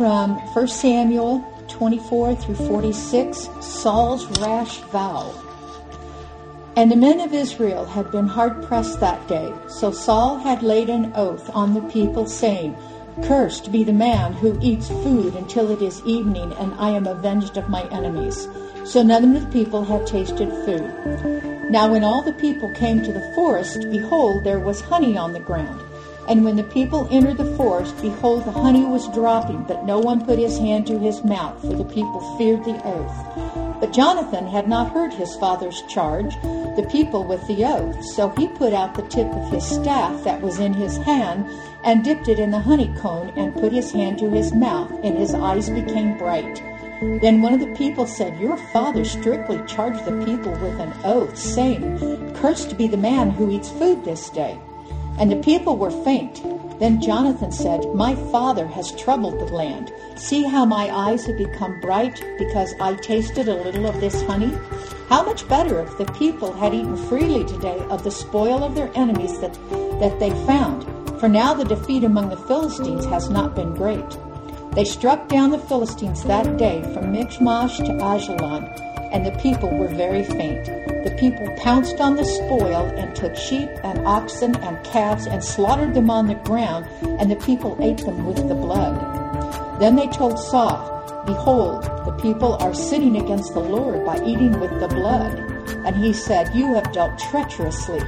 from 1 Samuel 24 through 46, Saul's rash vow. And the men of Israel had been hard pressed that day. So Saul had laid an oath on the people, saying, Cursed be the man who eats food until it is evening, and I am avenged of my enemies. So none of the people had tasted food. Now when all the people came to the forest, behold, there was honey on the ground. And when the people entered the forest, behold, the honey was dropping, but no one put his hand to his mouth, for the people feared the oath. But Jonathan had not heard his father's charge, the people with the oath. So he put out the tip of his staff that was in his hand, and dipped it in the honeycomb, and put his hand to his mouth, and his eyes became bright. Then one of the people said, Your father strictly charged the people with an oath, saying, Cursed be the man who eats food this day. And the people were faint. Then Jonathan said, My father has troubled the land. See how my eyes have become bright because I tasted a little of this honey? How much better if the people had eaten freely today of the spoil of their enemies that, that they found. For now the defeat among the Philistines has not been great. They struck down the Philistines that day from Michmash to Ajalon and the people were very faint. The people pounced on the spoil and took sheep and oxen and calves and slaughtered them on the ground, and the people ate them with the blood. Then they told Saul, Behold, the people are sinning against the Lord by eating with the blood. And he said, You have dealt treacherously.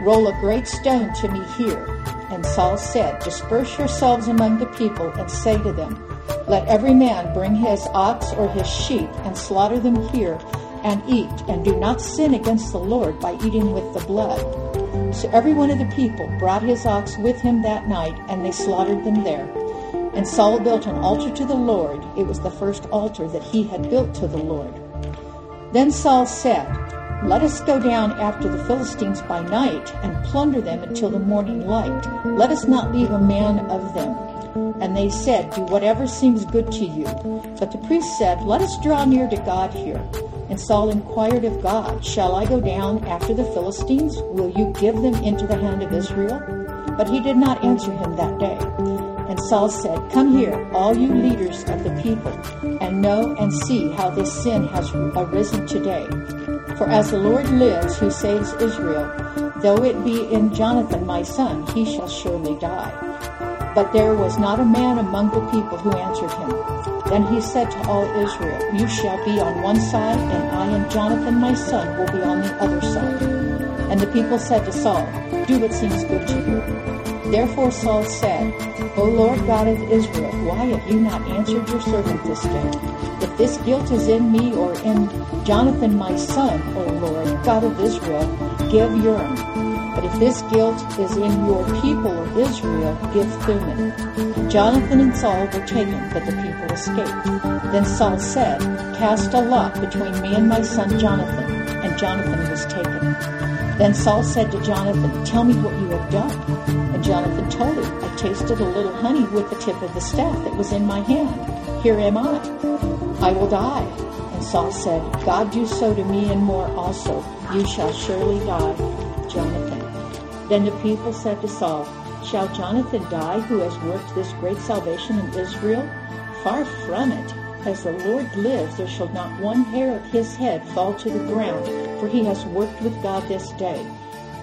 Roll a great stone to me here. And Saul said, Disperse yourselves among the people and say to them, let every man bring his ox or his sheep and slaughter them here and eat, and do not sin against the Lord by eating with the blood. So every one of the people brought his ox with him that night, and they slaughtered them there. And Saul built an altar to the Lord. It was the first altar that he had built to the Lord. Then Saul said, Let us go down after the Philistines by night and plunder them until the morning light. Let us not leave a man of them. And they said, Do whatever seems good to you. But the priest said, Let us draw near to God here. And Saul inquired of God, Shall I go down after the Philistines? Will you give them into the hand of Israel? But he did not answer him that day. And Saul said, Come here, all you leaders of the people, and know and see how this sin has arisen today. For as the Lord lives, who saves Israel, though it be in Jonathan my son, he shall surely die. But there was not a man among the people who answered him. Then he said to all Israel, You shall be on one side, and I and Jonathan my son will be on the other side. And the people said to Saul, Do what seems good to you. Therefore Saul said, O Lord God of Israel, why have you not answered your servant this day? If this guilt is in me or in Jonathan my son, O Lord God of Israel, give Urim but if this guilt is in your people of Israel, give Thummim. Jonathan and Saul were taken, but the people escaped. Then Saul said, Cast a lot between me and my son Jonathan. And Jonathan was taken. Then Saul said to Jonathan, Tell me what you have done. And Jonathan told him, I tasted a little honey with the tip of the staff that was in my hand. Here am I. I will die. And Saul said, God do so to me and more also. You shall surely die. Jonathan. Then the people said to Saul, Shall Jonathan die who has worked this great salvation in Israel? Far from it. As the Lord lives, there shall not one hair of his head fall to the ground, for he has worked with God this day.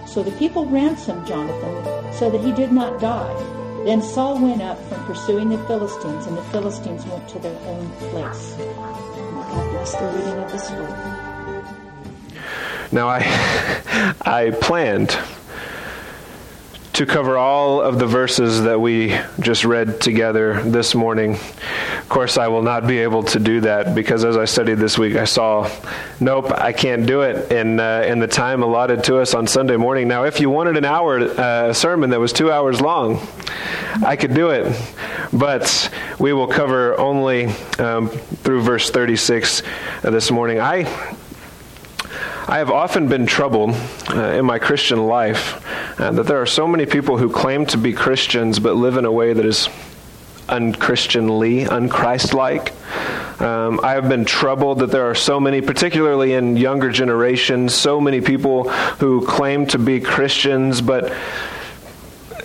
So the people ransomed Jonathan, so that he did not die. Then Saul went up from pursuing the Philistines, and the Philistines went to their own place. God bless the reading of this book. Now I I planned to cover all of the verses that we just read together this morning. Of course, I will not be able to do that because as I studied this week, I saw, nope, I can't do it in, uh, in the time allotted to us on Sunday morning. Now, if you wanted an hour uh, sermon that was two hours long, I could do it. But we will cover only um, through verse 36 uh, this morning. I I have often been troubled uh, in my Christian life uh, that there are so many people who claim to be Christians but live in a way that is unchristianly, unchristlike. Um, I have been troubled that there are so many, particularly in younger generations, so many people who claim to be Christians but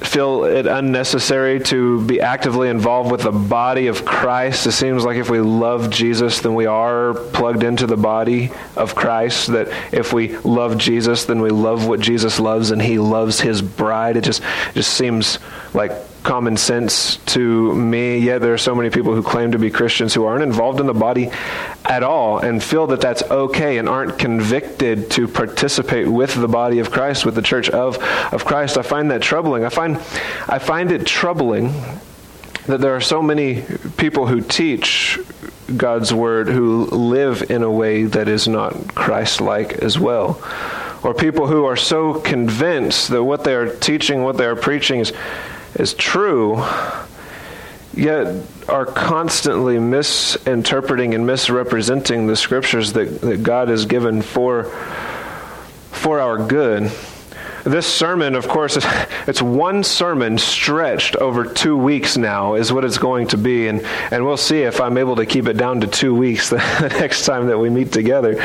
feel it unnecessary to be actively involved with the body of Christ. It seems like if we love Jesus, then we are plugged into the body of Christ. That if we love Jesus, then we love what Jesus loves, and He loves His bride. It just it just seems like common sense to me. Yet there are so many people who claim to be Christians who aren't involved in the body at all and feel that that's okay and aren't convicted to participate with the body of Christ, with the church of, of Christ. I find that troubling. I find, I find it troubling that there are so many people who teach God's word who live in a way that is not Christ like as well. Or people who are so convinced that what they are teaching, what they are preaching is is true, yet are constantly misinterpreting and misrepresenting the scriptures that, that God has given for, for our good. This sermon, of course, it's one sermon stretched over two weeks now, is what it's going to be. And, and we'll see if I'm able to keep it down to two weeks the next time that we meet together.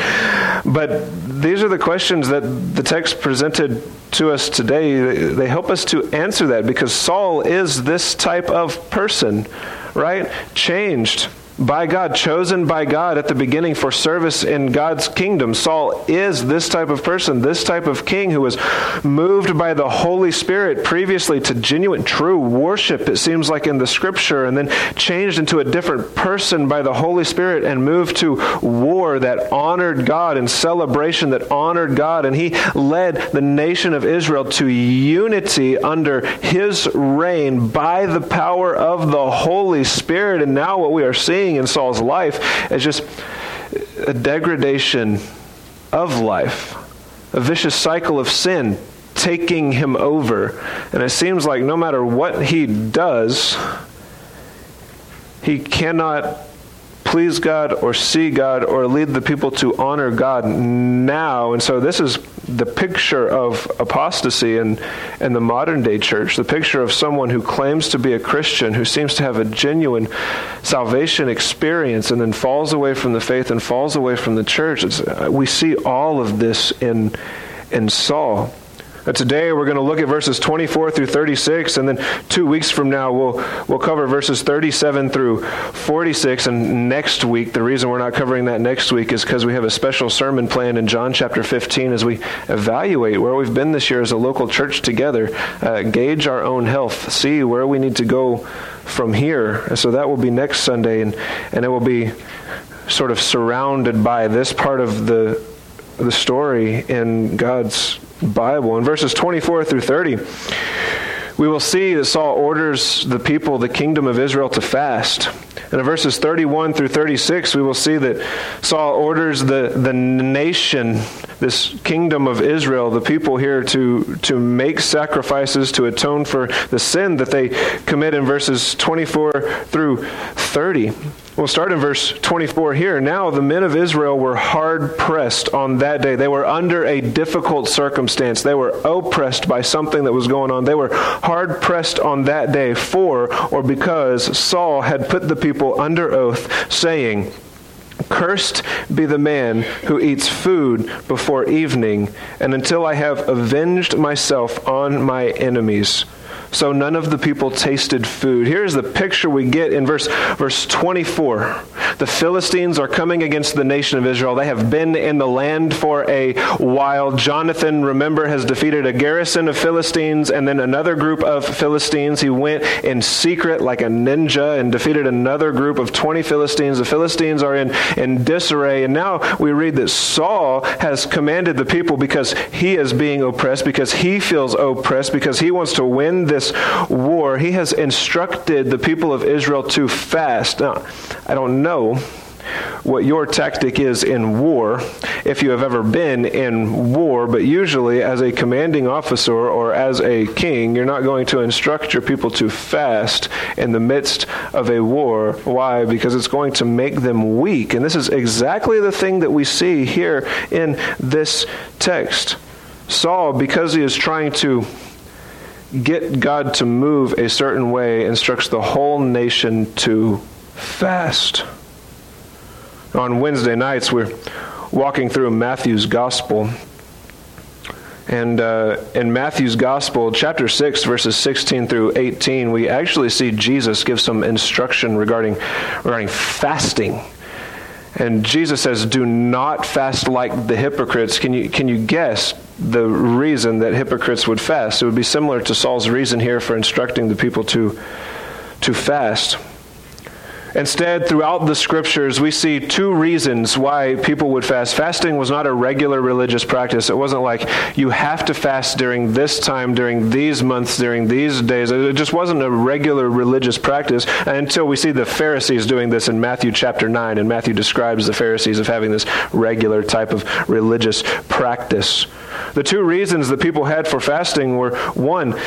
But these are the questions that the text presented to us today. They help us to answer that because Saul is this type of person, right? Changed by God, chosen by God at the beginning for service in God's kingdom. Saul is this type of person, this type of king who was moved by the Holy Spirit previously to genuine, true worship, it seems like in the scripture, and then changed into a different person by the Holy Spirit and moved to war that honored God and celebration that honored God. And he led the nation of Israel to unity under his reign by the power of the Holy Spirit. And now what we are seeing seeing in Saul's life is just a degradation of life, a vicious cycle of sin taking him over. And it seems like no matter what he does, he cannot please God or see God or lead the people to honor God now. And so this is the picture of apostasy in, in the modern day church, the picture of someone who claims to be a Christian, who seems to have a genuine salvation experience, and then falls away from the faith and falls away from the church. It's, uh, we see all of this in, in Saul. Today we're going to look at verses 24 through 36, and then two weeks from now we'll we'll cover verses 37 through 46. And next week, the reason we're not covering that next week is because we have a special sermon planned in John chapter 15 as we evaluate where we've been this year as a local church together, uh, gauge our own health, see where we need to go from here. And So that will be next Sunday, and and it will be sort of surrounded by this part of the the story in God's Bible. In verses 24 through 30, we will see that Saul orders the people, the kingdom of Israel, to fast. And in verses 31 through 36, we will see that Saul orders the, the nation, this kingdom of Israel, the people here, to, to make sacrifices to atone for the sin that they commit in verses 24 through 30. We'll start in verse 24 here. Now the men of Israel were hard pressed on that day. They were under a difficult circumstance. They were oppressed by something that was going on. They were hard pressed on that day for or because Saul had put the people under oath, saying, Cursed be the man who eats food before evening, and until I have avenged myself on my enemies so none of the people tasted food. Here's the picture we get in verse, verse 24. The Philistines are coming against the nation of Israel. They have been in the land for a while. Jonathan, remember, has defeated a garrison of Philistines and then another group of Philistines. He went in secret like a ninja and defeated another group of 20 Philistines. The Philistines are in, in disarray. And now we read that Saul has commanded the people because he is being oppressed, because he feels oppressed, because he wants to win this war, he has instructed the people of Israel to fast. Now, I don't know what your tactic is in war, if you have ever been in war, but usually as a commanding officer or as a king, you're not going to instruct your people to fast in the midst of a war. Why? Because it's going to make them weak. And this is exactly the thing that we see here in this text. Saul, because he is trying to get God to move a certain way, instructs the whole nation to fast. On Wednesday nights, we're walking through Matthew's Gospel. And uh, in Matthew's Gospel, chapter 6, verses 16 through 18, we actually see Jesus give some instruction regarding, regarding fasting. And Jesus says, Do not fast like the hypocrites. Can you, can you guess the reason that hypocrites would fast? It would be similar to Saul's reason here for instructing the people to, to fast. Instead, throughout the scriptures, we see two reasons why people would fast. Fasting was not a regular religious practice. It wasn't like you have to fast during this time, during these months, during these days. It just wasn't a regular religious practice until we see the Pharisees doing this in Matthew chapter 9. And Matthew describes the Pharisees of having this regular type of religious practice. The two reasons that people had for fasting were one,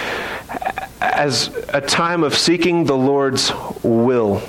as a time of seeking the Lord's will.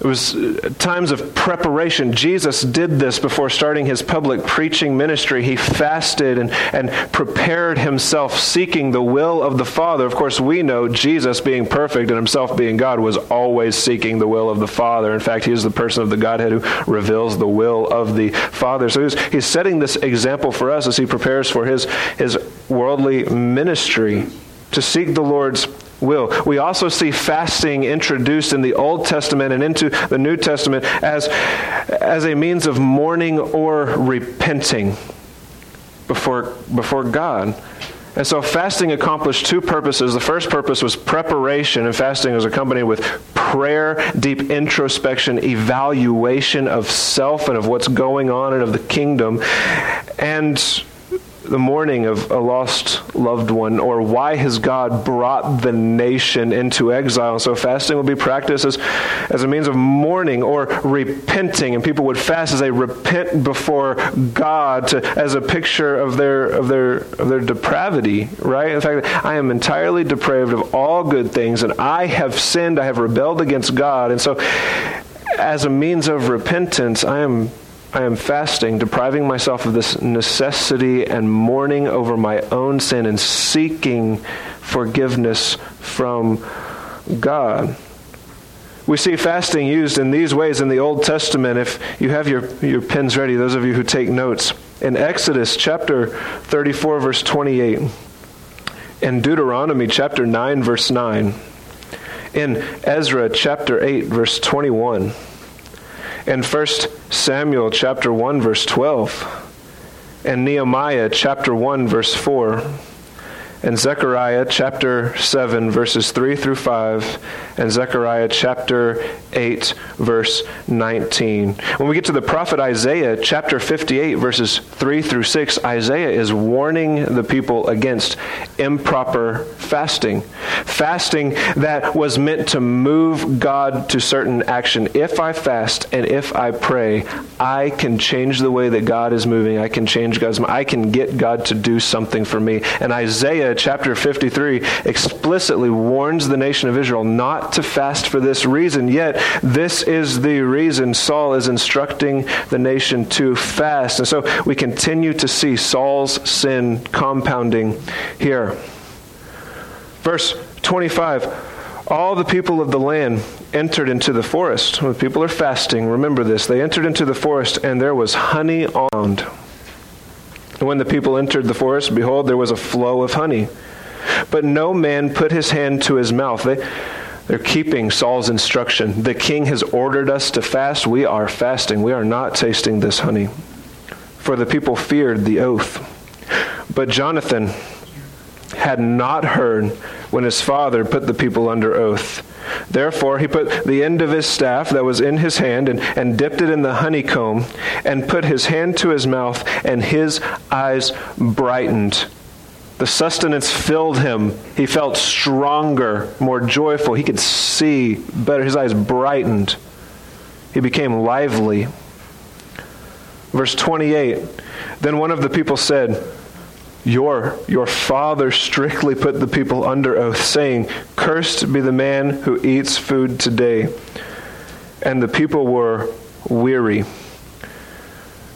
It was uh, times of preparation. Jesus did this before starting his public preaching ministry. He fasted and, and prepared himself, seeking the will of the Father. Of course, we know Jesus, being perfect and himself being God, was always seeking the will of the Father. In fact, he is the person of the Godhead who reveals the will of the Father. So he's, he's setting this example for us as he prepares for his, his worldly ministry to seek the Lord's will. We also see fasting introduced in the Old Testament and into the New Testament as, as a means of mourning or repenting before, before God. And so fasting accomplished two purposes. The first purpose was preparation, and fasting was accompanied with prayer, deep introspection, evaluation of self and of what's going on and of the kingdom. And the mourning of a lost loved one, or why has God brought the nation into exile? So fasting will be practiced as, as a means of mourning or repenting, and people would fast as they repent before God to, as a picture of their of their of their depravity, right? In fact, I am entirely depraved of all good things, and I have sinned, I have rebelled against God, and so as a means of repentance, I am I am fasting, depriving myself of this necessity and mourning over my own sin and seeking forgiveness from God. We see fasting used in these ways in the Old Testament. If you have your, your pens ready, those of you who take notes, in Exodus chapter 34, verse 28, in Deuteronomy chapter 9, verse 9, in Ezra chapter 8, verse 21 in 1 Samuel chapter 1 verse 12 and Nehemiah chapter 1 verse 4 and Zechariah chapter 7 verses 3 through 5 and Zechariah chapter 8, verse 19. When we get to the prophet Isaiah, chapter 58, verses 3 through 6, Isaiah is warning the people against improper fasting. Fasting that was meant to move God to certain action. If I fast and if I pray, I can change the way that God is moving. I can change God's I can get God to do something for me. And Isaiah chapter 53 explicitly warns the nation of Israel not to fast for this reason. Yet, this is the reason Saul is instructing the nation to fast. And so we continue to see Saul's sin compounding here. Verse 25 all the people of the land entered into the forest. When people are fasting, remember this. They entered into the forest, and there was honey on. And when the people entered the forest, behold, there was a flow of honey. But no man put his hand to his mouth. They, they're keeping Saul's instruction. The king has ordered us to fast. We are fasting. We are not tasting this honey. For the people feared the oath. But Jonathan had not heard when his father put the people under oath. Therefore, he put the end of his staff that was in his hand and, and dipped it in the honeycomb and put his hand to his mouth, and his eyes brightened the sustenance filled him. He felt stronger, more joyful. He could see better. His eyes brightened. He became lively. Verse 28 Then one of the people said, your, your father strictly put the people under oath, saying, Cursed be the man who eats food today. And the people were weary.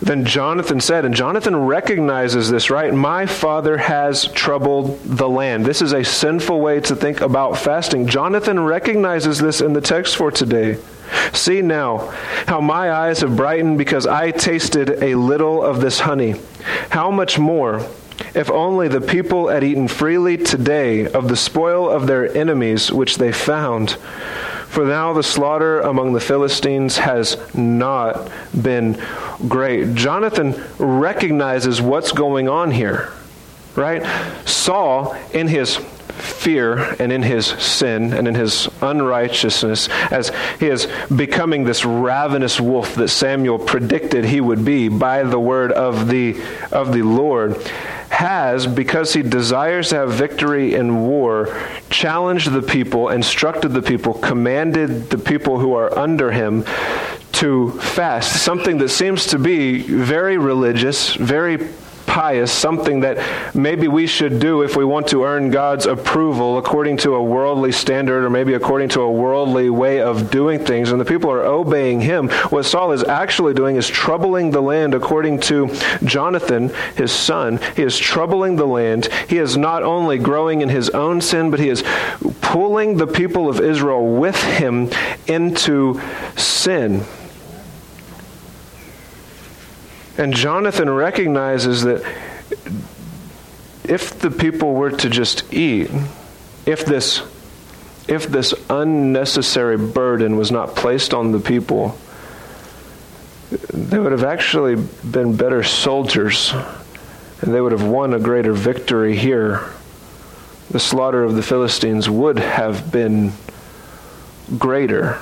Then Jonathan said, and Jonathan recognizes this, right? My father has troubled the land. This is a sinful way to think about fasting. Jonathan recognizes this in the text for today. See now how my eyes have brightened because I tasted a little of this honey. How much more, if only the people had eaten freely today of the spoil of their enemies which they found. For now the slaughter among the Philistines has not been great. Jonathan recognizes what's going on here, right? Saul, in his fear and in his sin and in his unrighteousness, as he is becoming this ravenous wolf that Samuel predicted he would be by the word of the, of the Lord, has, because he desires to have victory in war, challenged the people, instructed the people, commanded the people who are under him to fast. Something that seems to be very religious, very pious, something that maybe we should do if we want to earn God's approval according to a worldly standard or maybe according to a worldly way of doing things, and the people are obeying him. What Saul is actually doing is troubling the land according to Jonathan, his son. He is troubling the land. He is not only growing in his own sin, but he is pulling the people of Israel with him into sin. And Jonathan recognizes that if the people were to just eat, if this if this unnecessary burden was not placed on the people, they would have actually been better soldiers and they would have won a greater victory here. The slaughter of the Philistines would have been greater.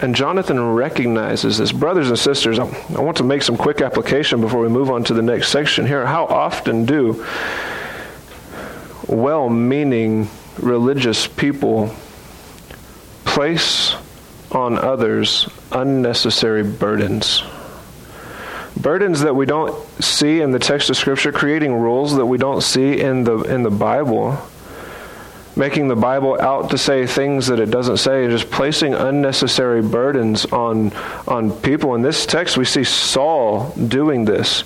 And Jonathan recognizes this. Brothers and sisters, I want to make some quick application before we move on to the next section here. How often do well meaning religious people place on others unnecessary burdens? Burdens that we don't see in the text of Scripture, creating rules that we don't see in the, in the Bible making the Bible out to say things that it doesn't say, just placing unnecessary burdens on, on people. In this text, we see Saul doing this.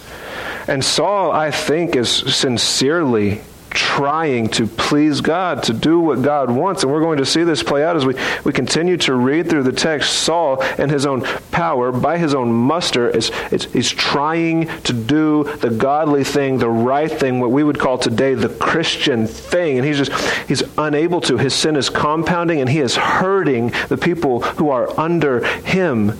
And Saul, I think, is sincerely trying to please God, to do what God wants. And we're going to see this play out as we, we continue to read through the text. Saul, in his own power, by his own muster, is, is, is trying to do the godly thing, the right thing, what we would call today the Christian thing. And he's just, he's unable to. His sin is compounding and he is hurting the people who are under him.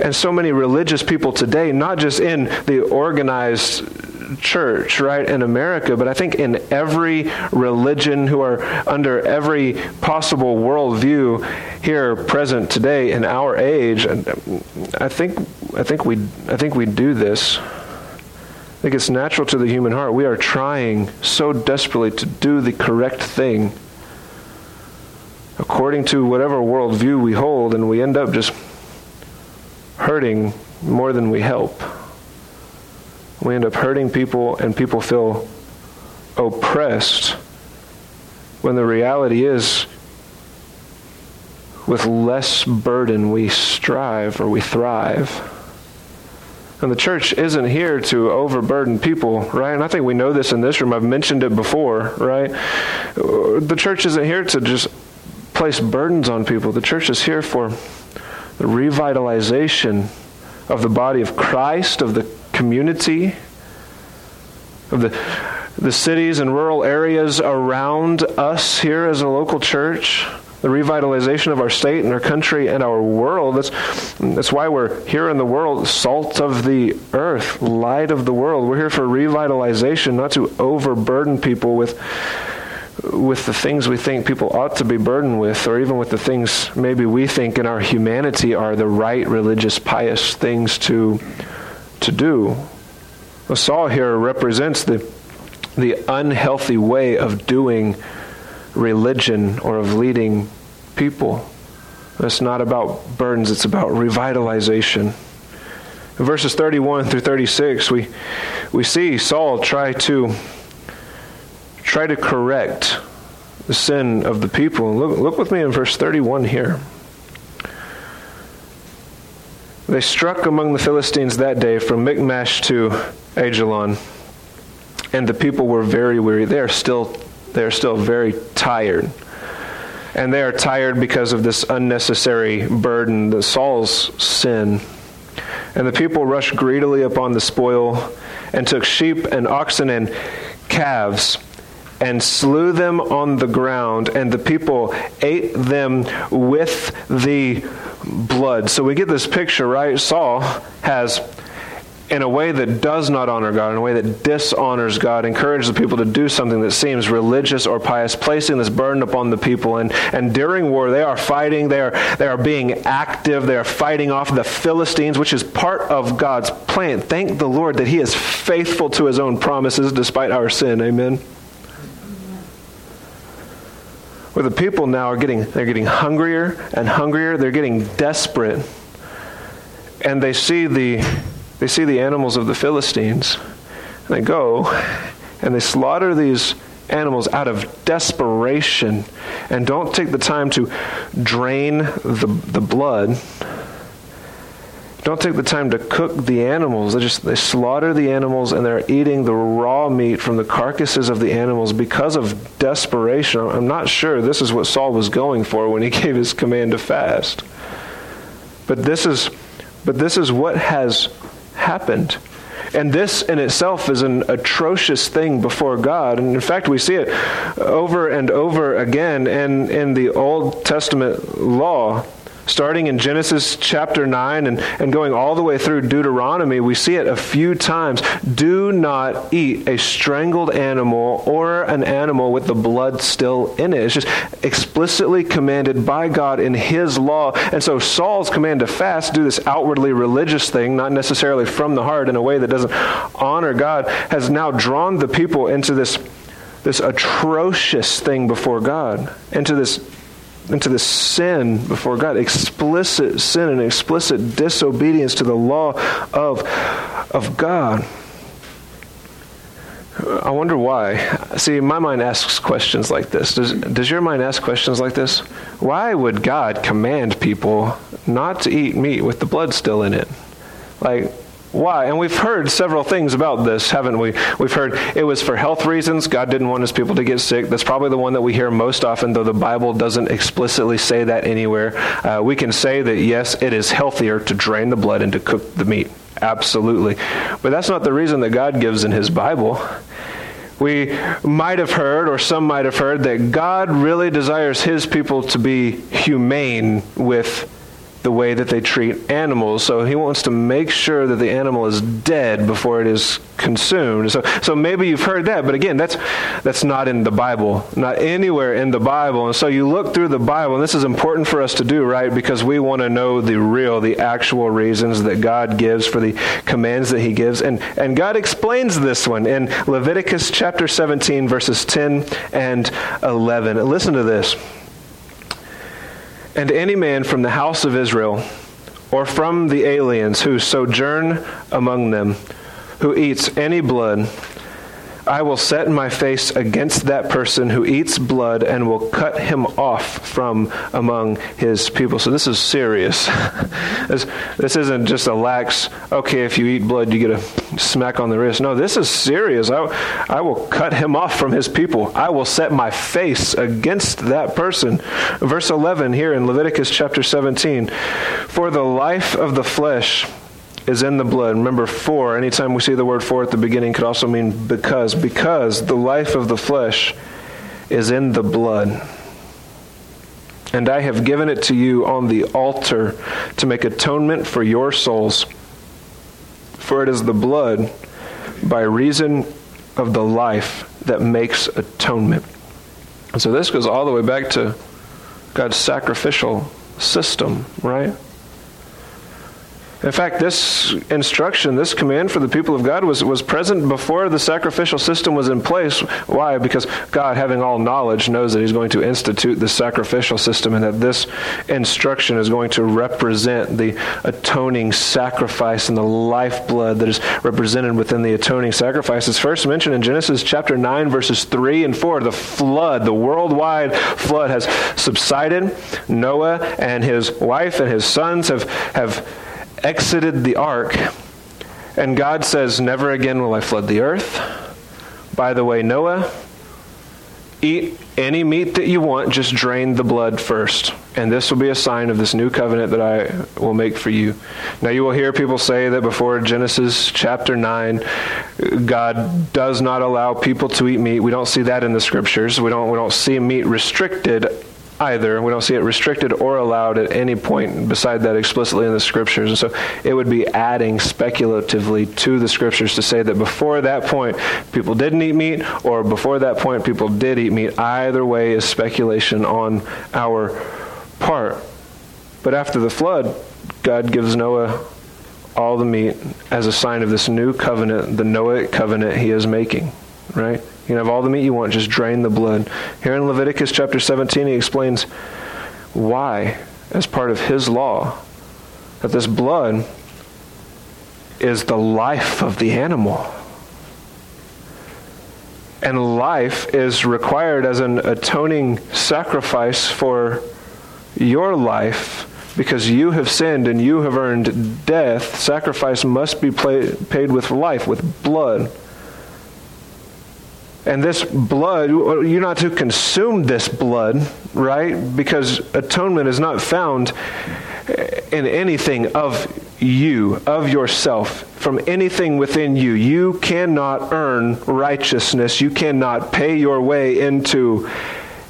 And so many religious people today, not just in the organized church, right, in America, but I think in every religion who are under every possible worldview here present today in our age, um, I think I think we I think we do this. I think it's natural to the human heart. We are trying so desperately to do the correct thing according to whatever worldview we hold, and we end up just hurting more than we help. We end up hurting people, and people feel oppressed when the reality is with less burden we strive or we thrive. And the church isn't here to overburden people, right? And I think we know this in this room. I've mentioned it before, right? The church isn't here to just place burdens on people. The church is here for the revitalization of the body of Christ, of the community, of the, the cities and rural areas around us here as a local church, the revitalization of our state and our country and our world. That's, that's why we're here in the world, salt of the earth, light of the world. We're here for revitalization, not to overburden people with with the things we think people ought to be burdened with, or even with the things maybe we think in our humanity are the right religious, pious things to, to do. Well, Saul here represents the, the unhealthy way of doing religion or of leading people. It's not about burdens, it's about revitalization. In verses 31 through 36, we, we see Saul try to try to correct the sin of the people. Look, look with me in verse 31 here. They struck among the Philistines that day from Michmash to Ajalon, and the people were very weary. They are still, they are still very tired. And they are tired because of this unnecessary burden, the Saul's sin. And the people rushed greedily upon the spoil and took sheep and oxen and calves and slew them on the ground, and the people ate them with the blood. So we get this picture, right? Saul has, in a way that does not honor God, in a way that dishonors God, encourages the people to do something that seems religious or pious, placing this burden upon the people. And, and during war, they are fighting, they are, they are being active, they are fighting off the Philistines, which is part of God's plan. Thank the Lord that He is faithful to His own promises despite our sin. Amen where the people now are getting they're getting hungrier and hungrier. They're getting desperate. And they see the they see the animals of the philistines. And they go and they slaughter these animals out of desperation and don't take the time to drain the, the blood don't take the time to cook the animals. They just they slaughter the animals and they're eating the raw meat from the carcasses of the animals because of desperation. I'm not sure this is what Saul was going for when he gave his command to fast. But this is but this is what has happened. And this in itself is an atrocious thing before God. And in fact, we see it over and over again in, in the Old Testament law starting in Genesis chapter 9 and, and going all the way through Deuteronomy, we see it a few times. Do not eat a strangled animal or an animal with the blood still in it. It's just explicitly commanded by God in His law. And so Saul's command to fast, do this outwardly religious thing, not necessarily from the heart in a way that doesn't honor God, has now drawn the people into this, this atrocious thing before God, into this into the sin before God, explicit sin and explicit disobedience to the law of, of God. I wonder why. See, my mind asks questions like this. Does, does your mind ask questions like this? Why would God command people not to eat meat with the blood still in it? Like, why? And we've heard several things about this, haven't we? We've heard it was for health reasons. God didn't want his people to get sick. That's probably the one that we hear most often, though the Bible doesn't explicitly say that anywhere. Uh, we can say that, yes, it is healthier to drain the blood and to cook the meat. Absolutely. But that's not the reason that God gives in his Bible. We might have heard, or some might have heard, that God really desires his people to be humane with the way that they treat animals. So he wants to make sure that the animal is dead before it is consumed. So, so maybe you've heard that, but again, that's that's not in the Bible, not anywhere in the Bible. And so you look through the Bible, and this is important for us to do, right? Because we want to know the real, the actual reasons that God gives for the commands that He gives, and and God explains this one in Leviticus chapter 17, verses 10 and 11. Listen to this. And any man from the house of Israel, or from the aliens who sojourn among them, who eats any blood, I will set my face against that person who eats blood and will cut him off from among his people. So this is serious. this, this isn't just a lax, okay, if you eat blood, you get a smack on the wrist. No, this is serious. I, I will cut him off from his people. I will set my face against that person. Verse 11 here in Leviticus chapter 17 For the life of the flesh is in the blood. Remember, for, anytime we see the word for at the beginning, could also mean because. Because the life of the flesh is in the blood. And I have given it to you on the altar to make atonement for your souls. For it is the blood by reason of the life that makes atonement. And so this goes all the way back to God's sacrificial system, right? In fact, this instruction, this command for the people of God was, was present before the sacrificial system was in place. Why? Because God, having all knowledge, knows that He's going to institute the sacrificial system and that this instruction is going to represent the atoning sacrifice and the lifeblood that is represented within the atoning sacrifice. It's first mentioned in Genesis chapter 9, verses 3 and 4. The flood, the worldwide flood, has subsided. Noah and his wife and his sons have, have exited the ark, and God says, Never again will I flood the earth. By the way, Noah, eat any meat that you want, just drain the blood first. And this will be a sign of this new covenant that I will make for you. Now, you will hear people say that before Genesis chapter 9, God does not allow people to eat meat. We don't see that in the scriptures. We don't, we don't see meat restricted either. We don't see it restricted or allowed at any point beside that explicitly in the scriptures. And so it would be adding speculatively to the scriptures to say that before that point people didn't eat meat or before that point people did eat meat. Either way is speculation on our part. But after the flood, God gives Noah all the meat as a sign of this new covenant, the Noahic covenant he is making, right? You can have all the meat you want, just drain the blood. Here in Leviticus chapter 17, he explains why, as part of his law, that this blood is the life of the animal. And life is required as an atoning sacrifice for your life because you have sinned and you have earned death. Sacrifice must be paid with life, with blood. And this blood, you're not to consume this blood, right? Because atonement is not found in anything of you, of yourself, from anything within you. You cannot earn righteousness. You cannot pay your way into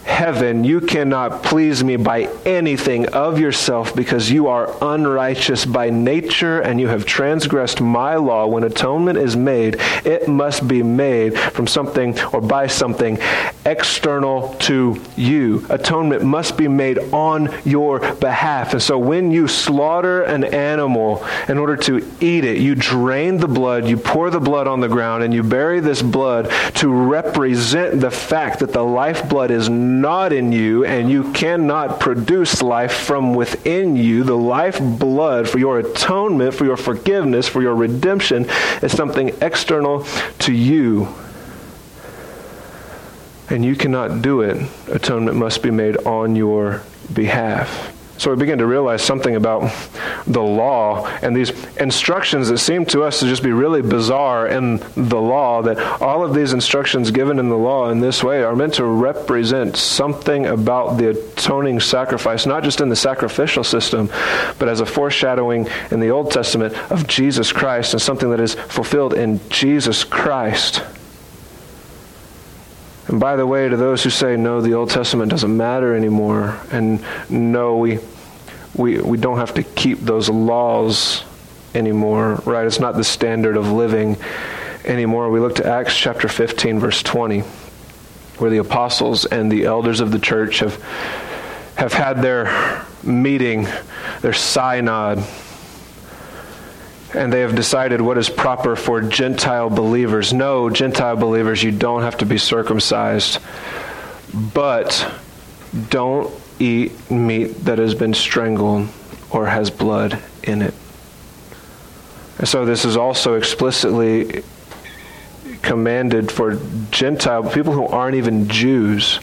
heaven, you cannot please me by anything of yourself because you are unrighteous by nature and you have transgressed my law. When atonement is made, it must be made from something or by something external to you. Atonement must be made on your behalf. And so when you slaughter an animal in order to eat it, you drain the blood, you pour the blood on the ground, and you bury this blood to represent the fact that the lifeblood is not in you and you cannot produce life from within you. The life blood for your atonement, for your forgiveness, for your redemption is something external to you. And you cannot do it. Atonement must be made on your behalf. So we begin to realize something about the law and these instructions that seem to us to just be really bizarre in the law, that all of these instructions given in the law in this way are meant to represent something about the atoning sacrifice, not just in the sacrificial system, but as a foreshadowing in the Old Testament of Jesus Christ and something that is fulfilled in Jesus Christ. And by the way, to those who say, no, the Old Testament doesn't matter anymore, and no, we, we, we don't have to keep those laws anymore, right? It's not the standard of living anymore. We look to Acts chapter 15, verse 20, where the apostles and the elders of the church have, have had their meeting, their synod and they have decided what is proper for Gentile believers. No, Gentile believers, you don't have to be circumcised, but don't eat meat that has been strangled or has blood in it. And so this is also explicitly commanded for Gentile people who aren't even Jews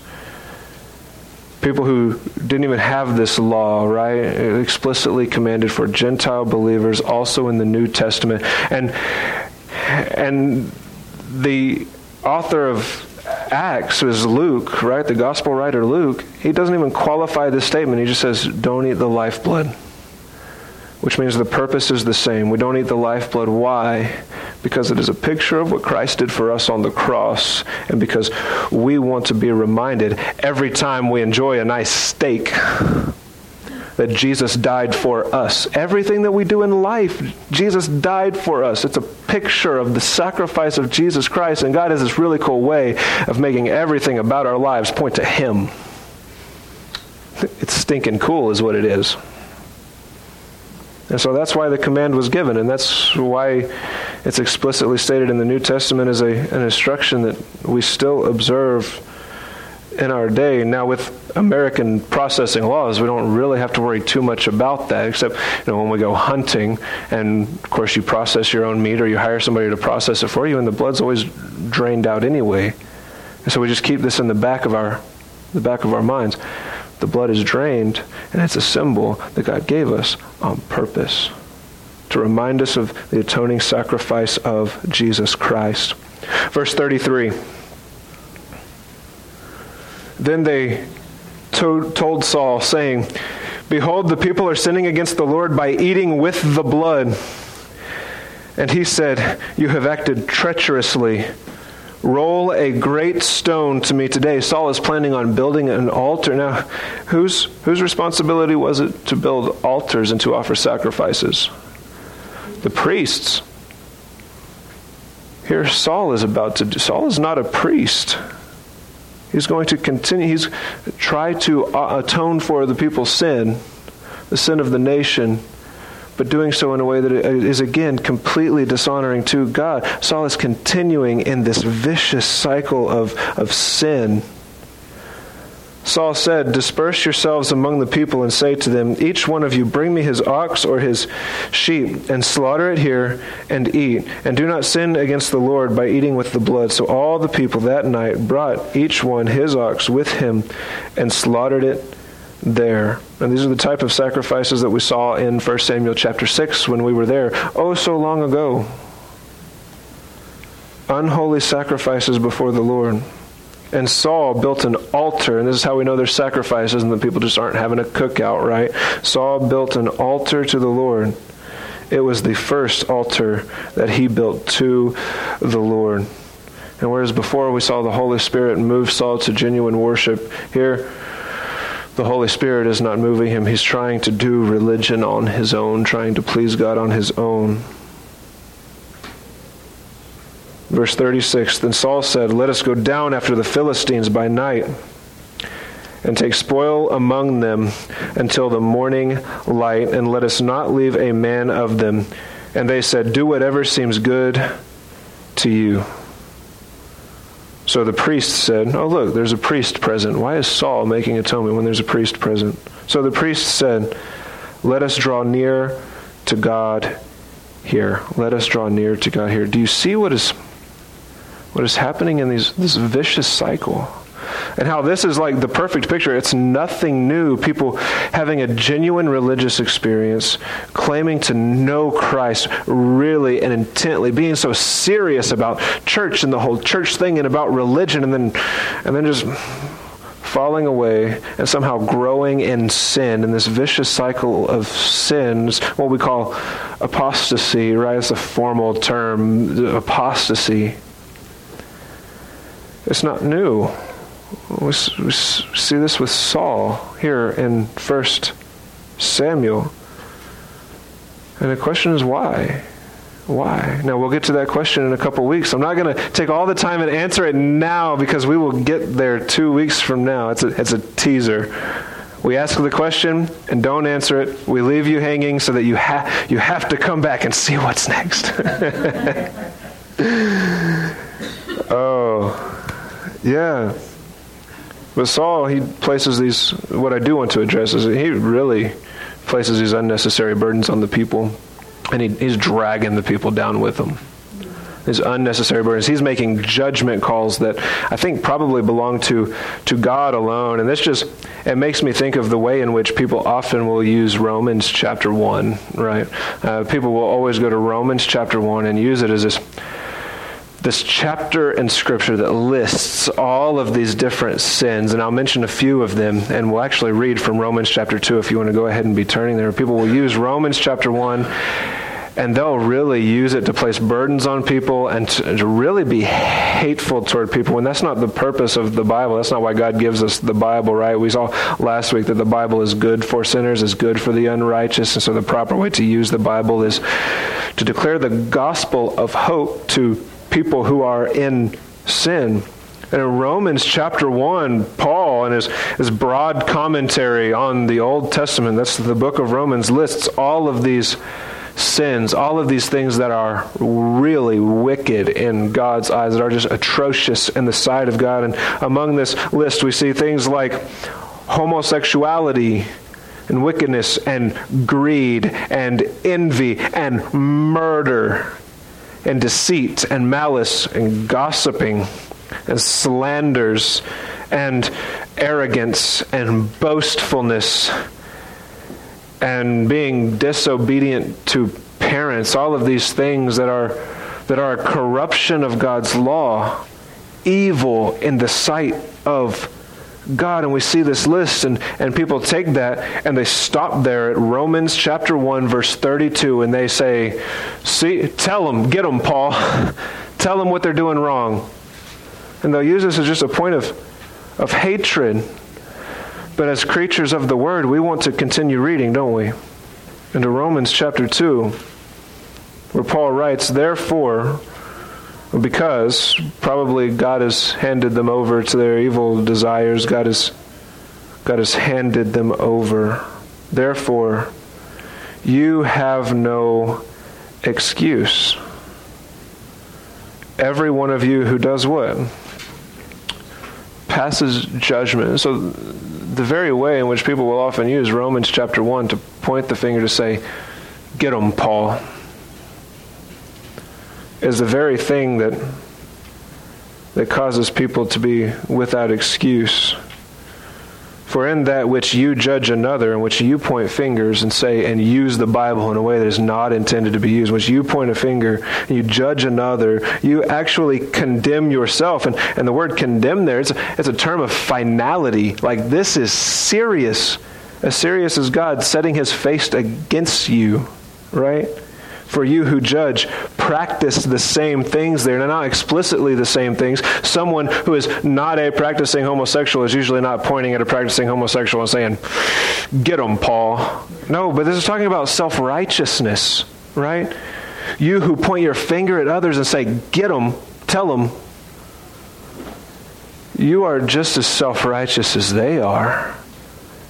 people who didn't even have this law, right? Explicitly commanded for Gentile believers, also in the New Testament. And, and the author of Acts is Luke, right? The gospel writer Luke. He doesn't even qualify this statement. He just says, don't eat the lifeblood which means the purpose is the same. We don't eat the lifeblood. Why? Because it is a picture of what Christ did for us on the cross, and because we want to be reminded every time we enjoy a nice steak that Jesus died for us. Everything that we do in life, Jesus died for us. It's a picture of the sacrifice of Jesus Christ, and God has this really cool way of making everything about our lives point to Him. It's stinking cool, is what it is. And so that's why the command was given, and that's why it's explicitly stated in the New Testament as a, an instruction that we still observe in our day. Now, with American processing laws, we don't really have to worry too much about that, except you know when we go hunting, and of course you process your own meat or you hire somebody to process it for you, and the blood's always drained out anyway. And so we just keep this in the back of our the back of our minds the blood is drained, and it's a symbol that God gave us on purpose. to remind us of the atoning sacrifice of Jesus Christ. Verse 33. Then they to- told Saul, saying, Behold, the people are sinning against the Lord by eating with the blood. And he said, You have acted treacherously. Roll a great stone to me today. Saul is planning on building an altar. Now, whose, whose responsibility was it to build altars and to offer sacrifices? The priests. Here, Saul is about to do. Saul is not a priest. He's going to continue. He's try to uh, atone for the people's sin, the sin of the nation, but doing so in a way that is again completely dishonoring to God. Saul is continuing in this vicious cycle of, of sin. Saul said, Disperse yourselves among the people and say to them, Each one of you bring me his ox or his sheep, and slaughter it here and eat. And do not sin against the Lord by eating with the blood. So all the people that night brought each one his ox with him and slaughtered it there. And these are the type of sacrifices that we saw in 1 Samuel chapter 6 when we were there, oh, so long ago. Unholy sacrifices before the Lord. And Saul built an altar, and this is how we know there's sacrifices and the people just aren't having a cookout, right? Saul built an altar to the Lord. It was the first altar that he built to the Lord. And whereas before we saw the Holy Spirit move Saul to genuine worship, here the Holy Spirit is not moving him. He's trying to do religion on his own, trying to please God on his own. Verse 36 Then Saul said, Let us go down after the Philistines by night and take spoil among them until the morning light, and let us not leave a man of them. And they said, Do whatever seems good to you. So the priest said, Oh, look, there's a priest present. Why is Saul making atonement when there's a priest present? So the priest said, Let us draw near to God here. Let us draw near to God here. Do you see what is what is happening in these, this vicious cycle? And how this is like the perfect picture. It's nothing new. People having a genuine religious experience, claiming to know Christ really and intently, being so serious about church and the whole church thing and about religion, and then and then just falling away and somehow growing in sin in this vicious cycle of sins, what we call apostasy, right? It's a formal term, apostasy. It's not new. We, see this with Saul here in First Samuel. And the question is why? Why? Now, we'll get to that question in a couple weeks. I'm not going to take all the time and answer it now because we will get there two weeks from now. It's a, it's a teaser. We ask the question and don't answer it. We leave you hanging so that you, ha- you have to come back and see what's next. oh, yeah. But Saul, he places these, what I do want to address is he really places these unnecessary burdens on the people, and he, he's dragging the people down with him. These unnecessary burdens. He's making judgment calls that I think probably belong to, to God alone. And this just, it makes me think of the way in which people often will use Romans chapter 1, right? Uh, people will always go to Romans chapter 1 and use it as this this chapter in Scripture that lists all of these different sins, and I'll mention a few of them, and we'll actually read from Romans chapter 2 if you want to go ahead and be turning there. People will use Romans chapter 1 and they'll really use it to place burdens on people and to, to, really be hateful toward people. And that's not the purpose of the Bible. That's not why God gives us the Bible, right? We saw last week that the Bible is good for sinners, is good for the unrighteous. And so the proper way to use the Bible is to declare the gospel of hope to people who are in sin. And in Romans chapter 1, Paul, in his, his broad commentary on the Old Testament, that's the book of Romans, lists all of these sins, all of these things that are really wicked in God's eyes, that are just atrocious in the sight of God. And among this list, we see things like homosexuality and wickedness and greed and envy and murder and deceit and malice and gossiping and slanders and arrogance and boastfulness and being disobedient to parents all of these things that are, that are a corruption of God's law, evil in the sight of God. And we see this list, and, and people take that and they stop there at Romans chapter 1, verse 32, and they say, See, tell them, get them, Paul. tell them what they're doing wrong. And they'll use this as just a point of, of hatred. But as creatures of the word, we want to continue reading, don't we? Into Romans chapter 2, where Paul writes, Therefore, because probably God has handed them over to their evil desires, God has, God has handed them over. Therefore, you have no excuse. Every one of you who does what? Passes judgment. So the very way in which people will often use Romans chapter 1 to point the finger to say, Get them, Paul, is the very thing that, that causes people to be without excuse. For in that which you judge another, in which you point fingers and say, and use the Bible in a way that is not intended to be used, which you point a finger and you judge another, you actually condemn yourself. And, and the word condemn there, it's a, it's a term of finality. Like this is serious. As serious as God setting his face against you, right? For you who judge practice the same things there. Now, not explicitly the same things. Someone who is not a practicing homosexual is usually not pointing at a practicing homosexual and saying, Get them, Paul. No, but this is talking about self righteousness, right? You who point your finger at others and say, Get them, tell them, you are just as self righteous as they are.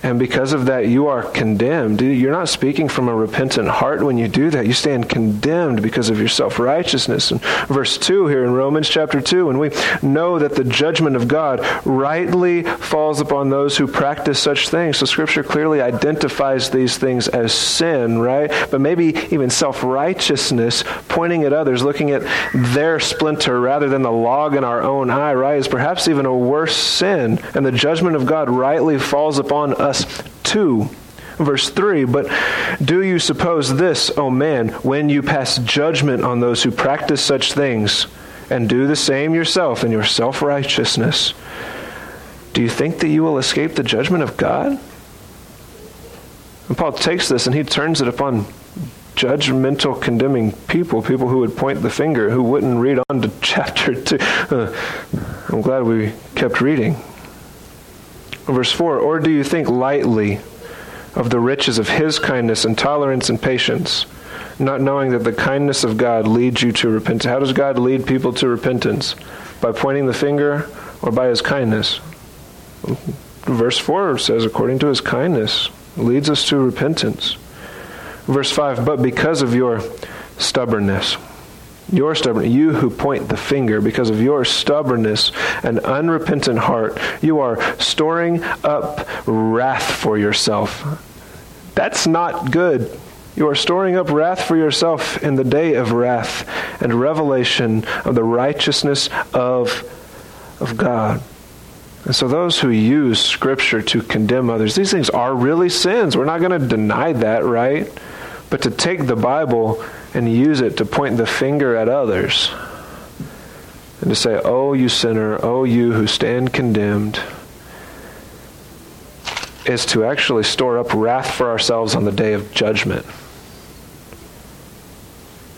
And because of that, you are condemned. You're not speaking from a repentant heart when you do that. You stand condemned because of your self righteousness. And verse 2 here in Romans chapter 2, and we know that the judgment of God rightly falls upon those who practice such things. So Scripture clearly identifies these things as sin, right? But maybe even self righteousness, pointing at others, looking at their splinter rather than the log in our own eye, right, is perhaps even a worse sin. And the judgment of God rightly falls upon us us 2. Verse 3 But do you suppose this, O man, when you pass judgment on those who practice such things, and do the same yourself in your self righteousness, do you think that you will escape the judgment of God? And Paul takes this and he turns it upon judgmental, condemning people, people who would point the finger, who wouldn't read on to chapter 2. Uh, I'm glad we kept reading. Verse 4 Or do you think lightly of the riches of his kindness and tolerance and patience, not knowing that the kindness of God leads you to repentance? How does God lead people to repentance? By pointing the finger or by his kindness? Verse 4 says, according to his kindness, leads us to repentance. Verse 5 But because of your stubbornness, your stubbornness, you who point the finger because of your stubbornness and unrepentant heart, you are storing up wrath for yourself. That's not good. You are storing up wrath for yourself in the day of wrath and revelation of the righteousness of, of God. And so, those who use Scripture to condemn others, these things are really sins. We're not going to deny that, right? But to take the Bible and use it to point the finger at others and to say, Oh, you sinner, oh, you who stand condemned, is to actually store up wrath for ourselves on the day of judgment.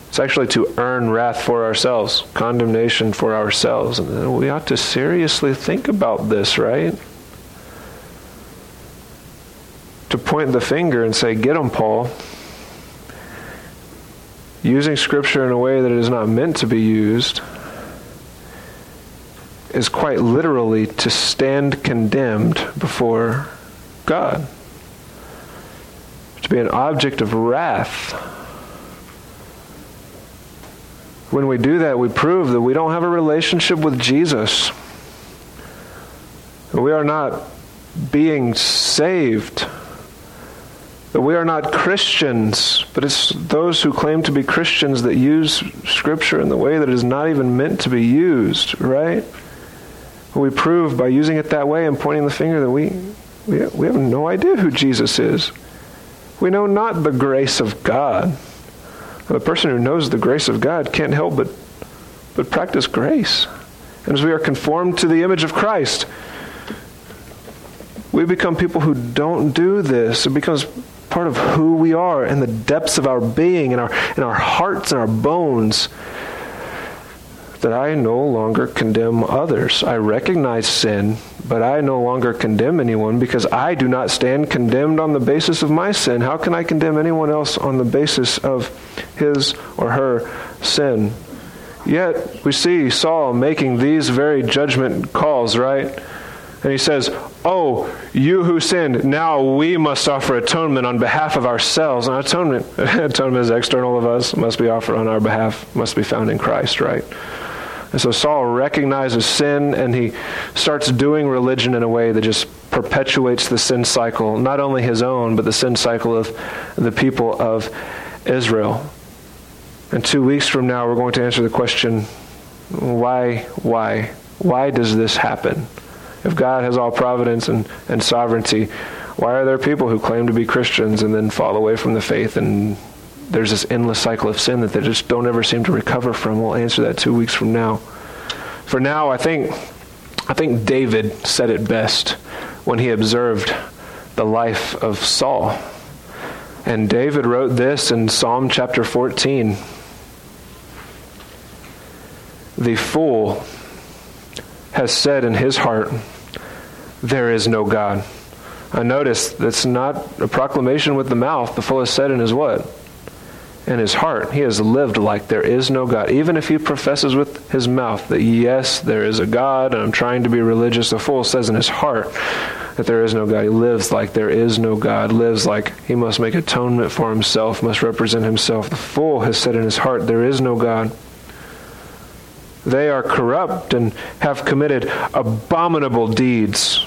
It's actually to earn wrath for ourselves, condemnation for ourselves. And we ought to seriously think about this, right? To point the finger and say, Get them, Paul using Scripture in a way that it is not meant to be used is quite literally to stand condemned before God, to be an object of wrath. When we do that, we prove that we don't have a relationship with Jesus. We are not being saved that we are not Christians, but it's those who claim to be Christians that use Scripture in the way that it is not even meant to be used, right? We prove by using it that way and pointing the finger that we, we, we have no idea who Jesus is. We know not the grace of God, The person who knows the grace of God can't help but, but practice grace. And as we are conformed to the image of Christ, we become people who don't do this. It becomes part of who we are and the depths of our being and our, and our hearts and our bones that I no longer condemn others. I recognize sin, but I no longer condemn anyone because I do not stand condemned on the basis of my sin. How can I condemn anyone else on the basis of his or her sin? Yet we see Saul making these very judgment calls, right? And he says, Oh, you who sinned, now we must offer atonement on behalf of ourselves. And atonement, atonement is external of us, must be offered on our behalf, must be found in Christ, right? And so Saul recognizes sin and he starts doing religion in a way that just perpetuates the sin cycle, not only his own, but the sin cycle of the people of Israel. And two weeks from now, we're going to answer the question why, why, why does this happen? If God has all providence and, and sovereignty, why are there people who claim to be Christians and then fall away from the faith and there's this endless cycle of sin that they just don't ever seem to recover from. We'll answer that two weeks from now. For now, I think, I think David said it best when he observed the life of Saul. And David wrote this in Psalm chapter 14 The fool has said in his heart, There is no God. I notice that's not a proclamation with the mouth. The fool has said in his what? in his heart. He has lived like there is no God. Even if he professes with his mouth that, yes, there is a God, and I'm trying to be religious, the fool says in his heart that there is no God. He lives like there is no God, lives like he must make atonement for himself, must represent himself. The fool has said in his heart, there is no God. They are corrupt and have committed abominable deeds.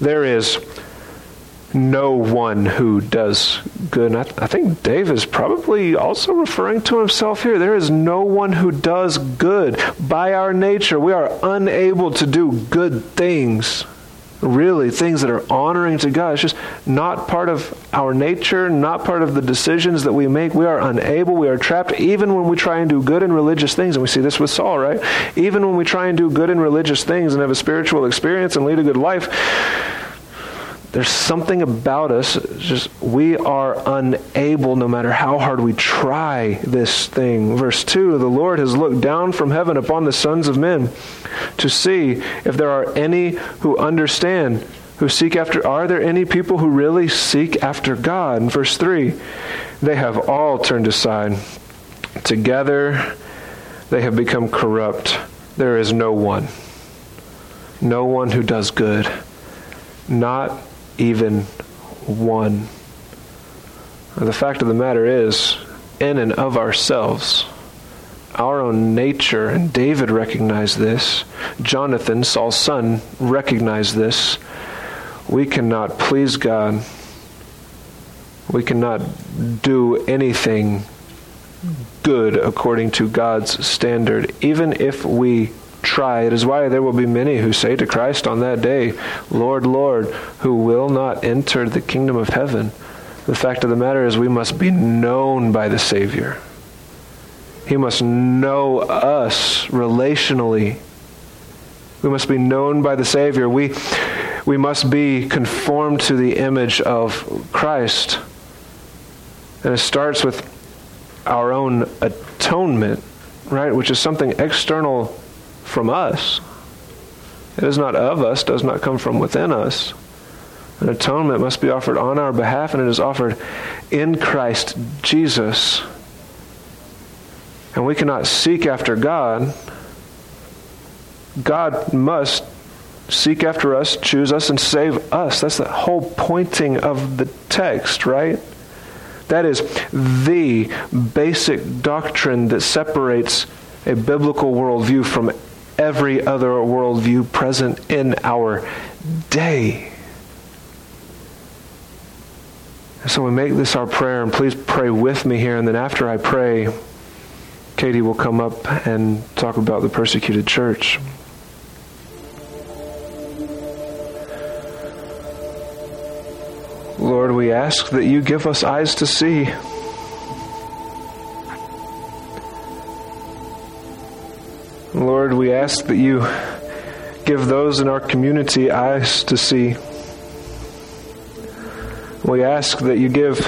There is no one who does good. I, I think Dave is probably also referring to himself here. There is no one who does good. By our nature, we are unable to do good things. Really, things that are honoring to God. It's just not part of our nature, not part of the decisions that we make. We are unable, we are trapped, even when we try and do good and religious things. And we see this with Saul, right? Even when we try and do good and religious things and have a spiritual experience and lead a good life, there's something about us, just we are unable, no matter how hard we try this thing. Verse 2 The Lord has looked down from heaven upon the sons of men to see if there are any who understand, who seek after. Are there any people who really seek after God? In verse 3 They have all turned aside. Together they have become corrupt. There is no one, no one who does good. Not even one. The fact of the matter is, in and of ourselves, our own nature, and David recognized this, Jonathan, Saul's son, recognized this. We cannot please God. We cannot do anything good according to God's standard, even if we try. It is why there will be many who say to Christ on that day, Lord, Lord, who will not enter the kingdom of heaven. The fact of the matter is, we must be known by the Savior. He must know us relationally. We must be known by the Savior. We, we must be conformed to the image of Christ. And it starts with our own atonement, right? Which is something external from us. It is not of us, does not come from within us. An atonement must be offered on our behalf, and it is offered in Christ Jesus. And we cannot seek after God. God must seek after us, choose us, and save us. That's the whole pointing of the text, right? That is the basic doctrine that separates a biblical worldview from every other worldview present in our day. So we make this our prayer, and please pray with me here. And then after I pray, Katie will come up and talk about the persecuted church. Lord, we ask that you give us eyes to see Lord, we ask that you give those in our community eyes to see. We ask that you give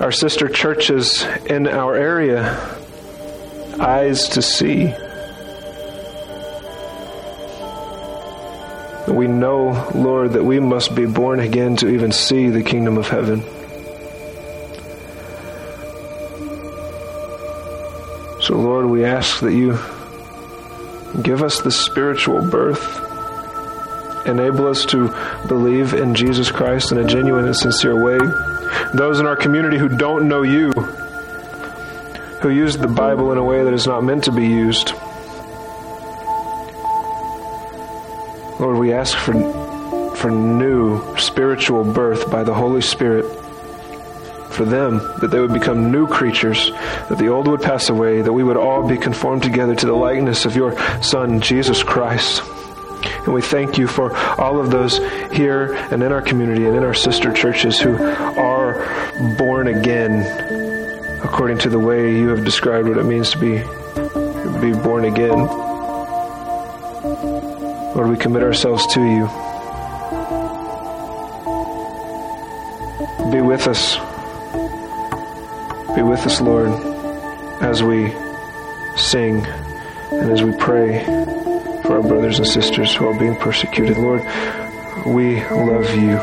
our sister churches in our area eyes to see. We know, Lord, that we must be born again to even see the kingdom of heaven. So, Lord, we ask that you give us the spiritual birth. Enable us to believe in Jesus Christ in a genuine and sincere way. Those in our community who don't know you, who use the Bible in a way that is not meant to be used, Lord, we ask for, for new spiritual birth by the Holy Spirit for them, that they would become new creatures, that the old would pass away, that we would all be conformed together to the likeness of your Son, Jesus Christ. And we thank you for all of those here and in our community and in our sister churches who are born again according to the way you have described what it means to be, be born again. Lord, we commit ourselves to you. Be with us. Be with us, Lord, as we sing and as we pray for our brothers and sisters who are being persecuted. Lord, we love you.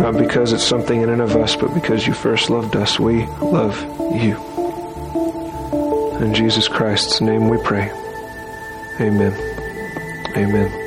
Not because it's something in and of us, but because you first loved us. We love you. In Jesus Christ's name we pray. Amen. Amen.